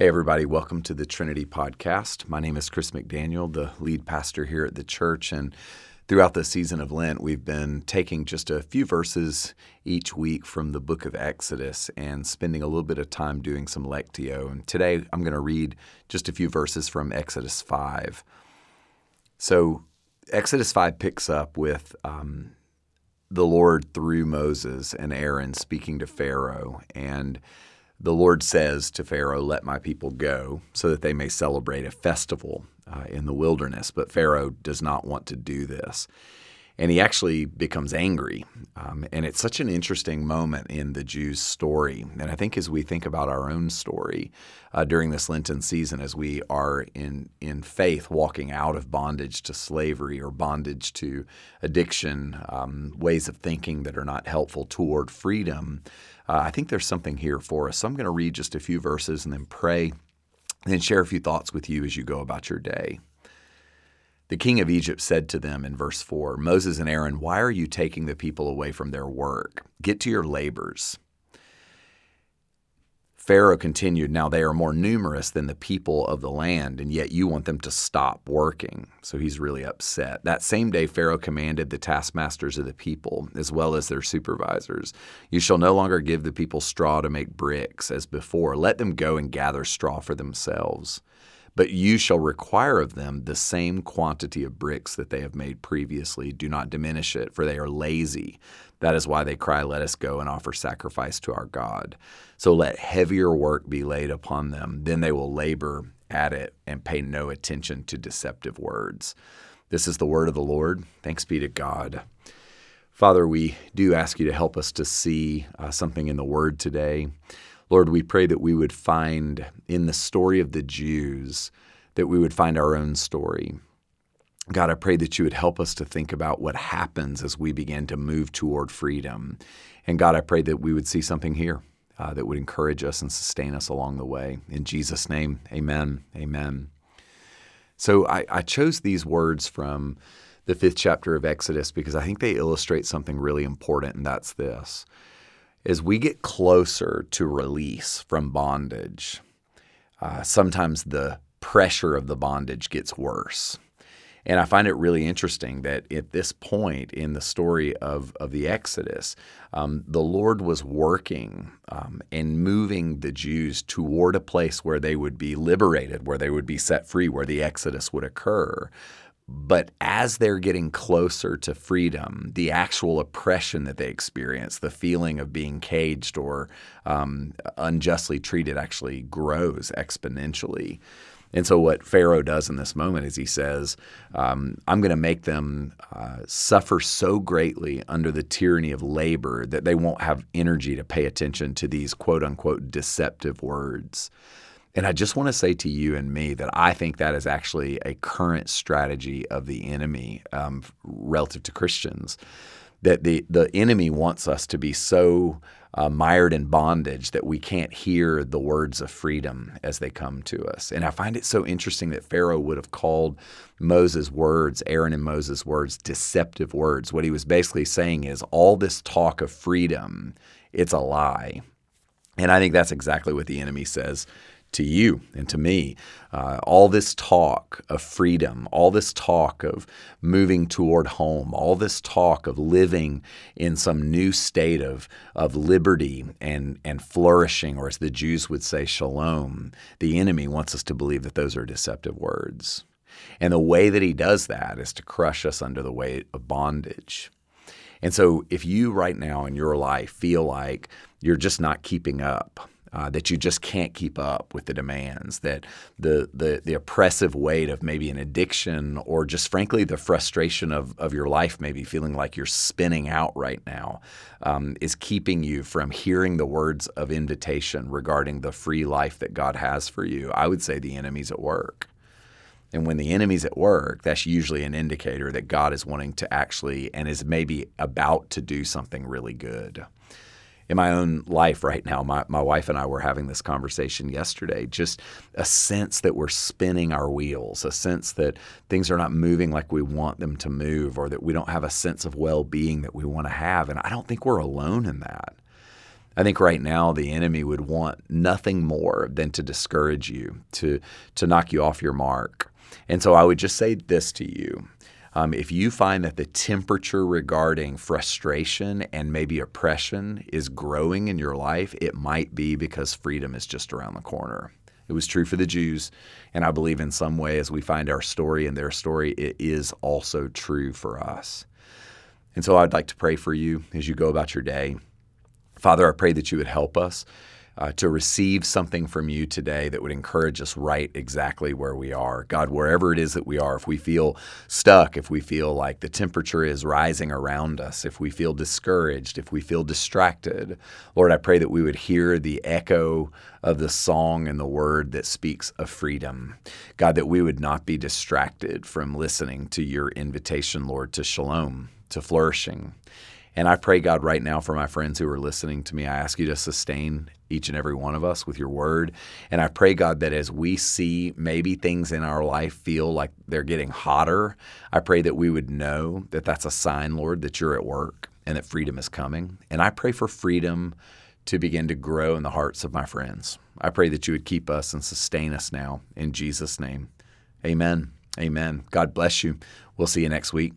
Hey, everybody, welcome to the Trinity Podcast. My name is Chris McDaniel, the lead pastor here at the church. And throughout the season of Lent, we've been taking just a few verses each week from the book of Exodus and spending a little bit of time doing some Lectio. And today I'm going to read just a few verses from Exodus 5. So, Exodus 5 picks up with um, the Lord through Moses and Aaron speaking to Pharaoh. And the Lord says to Pharaoh, Let my people go, so that they may celebrate a festival uh, in the wilderness. But Pharaoh does not want to do this. And he actually becomes angry. Um, and it's such an interesting moment in the Jews' story. And I think as we think about our own story uh, during this Lenten season, as we are in, in faith walking out of bondage to slavery or bondage to addiction, um, ways of thinking that are not helpful toward freedom, uh, I think there's something here for us. So I'm going to read just a few verses and then pray and then share a few thoughts with you as you go about your day. The king of Egypt said to them in verse 4 Moses and Aaron, why are you taking the people away from their work? Get to your labors. Pharaoh continued, Now they are more numerous than the people of the land, and yet you want them to stop working. So he's really upset. That same day, Pharaoh commanded the taskmasters of the people, as well as their supervisors You shall no longer give the people straw to make bricks as before. Let them go and gather straw for themselves. But you shall require of them the same quantity of bricks that they have made previously. Do not diminish it, for they are lazy. That is why they cry, Let us go and offer sacrifice to our God. So let heavier work be laid upon them. Then they will labor at it and pay no attention to deceptive words. This is the word of the Lord. Thanks be to God. Father, we do ask you to help us to see uh, something in the word today. Lord, we pray that we would find in the story of the Jews, that we would find our own story. God, I pray that you would help us to think about what happens as we begin to move toward freedom. And God, I pray that we would see something here uh, that would encourage us and sustain us along the way. In Jesus' name, amen. Amen. So I, I chose these words from the fifth chapter of Exodus because I think they illustrate something really important, and that's this as we get closer to release from bondage, uh, sometimes the pressure of the bondage gets worse. And I find it really interesting that at this point in the story of, of the Exodus, um, the Lord was working um, and moving the Jews toward a place where they would be liberated, where they would be set free, where the Exodus would occur. But as they're getting closer to freedom, the actual oppression that they experience, the feeling of being caged or um, unjustly treated, actually grows exponentially. And so, what Pharaoh does in this moment is he says, um, I'm going to make them uh, suffer so greatly under the tyranny of labor that they won't have energy to pay attention to these quote unquote deceptive words. And I just want to say to you and me that I think that is actually a current strategy of the enemy um, relative to Christians. That the, the enemy wants us to be so uh, mired in bondage that we can't hear the words of freedom as they come to us. And I find it so interesting that Pharaoh would have called Moses' words, Aaron and Moses' words, deceptive words. What he was basically saying is all this talk of freedom, it's a lie. And I think that's exactly what the enemy says to you and to me. Uh, all this talk of freedom, all this talk of moving toward home, all this talk of living in some new state of, of liberty and, and flourishing, or as the Jews would say, shalom, the enemy wants us to believe that those are deceptive words. And the way that he does that is to crush us under the weight of bondage. And so, if you right now in your life feel like you're just not keeping up, uh, that you just can't keep up with the demands, that the, the, the oppressive weight of maybe an addiction or just frankly the frustration of, of your life, maybe feeling like you're spinning out right now, um, is keeping you from hearing the words of invitation regarding the free life that God has for you. I would say the enemy's at work. And when the enemy's at work, that's usually an indicator that God is wanting to actually and is maybe about to do something really good in my own life right now, my, my wife and I were having this conversation yesterday, just a sense that we're spinning our wheels, a sense that things are not moving like we want them to move, or that we don't have a sense of well being that we want to have. And I don't think we're alone in that. I think right now the enemy would want nothing more than to discourage you, to, to knock you off your mark. And so I would just say this to you. Um, if you find that the temperature regarding frustration and maybe oppression is growing in your life, it might be because freedom is just around the corner. It was true for the Jews. And I believe in some way, as we find our story and their story, it is also true for us. And so I'd like to pray for you as you go about your day. Father, I pray that you would help us uh, to receive something from you today that would encourage us right exactly where we are. God, wherever it is that we are, if we feel stuck, if we feel like the temperature is rising around us, if we feel discouraged, if we feel distracted, Lord, I pray that we would hear the echo of the song and the word that speaks of freedom. God, that we would not be distracted from listening to your invitation, Lord, to shalom, to flourishing. And I pray, God, right now for my friends who are listening to me, I ask you to sustain each and every one of us with your word. And I pray, God, that as we see maybe things in our life feel like they're getting hotter, I pray that we would know that that's a sign, Lord, that you're at work and that freedom is coming. And I pray for freedom to begin to grow in the hearts of my friends. I pray that you would keep us and sustain us now. In Jesus' name, amen. Amen. God bless you. We'll see you next week.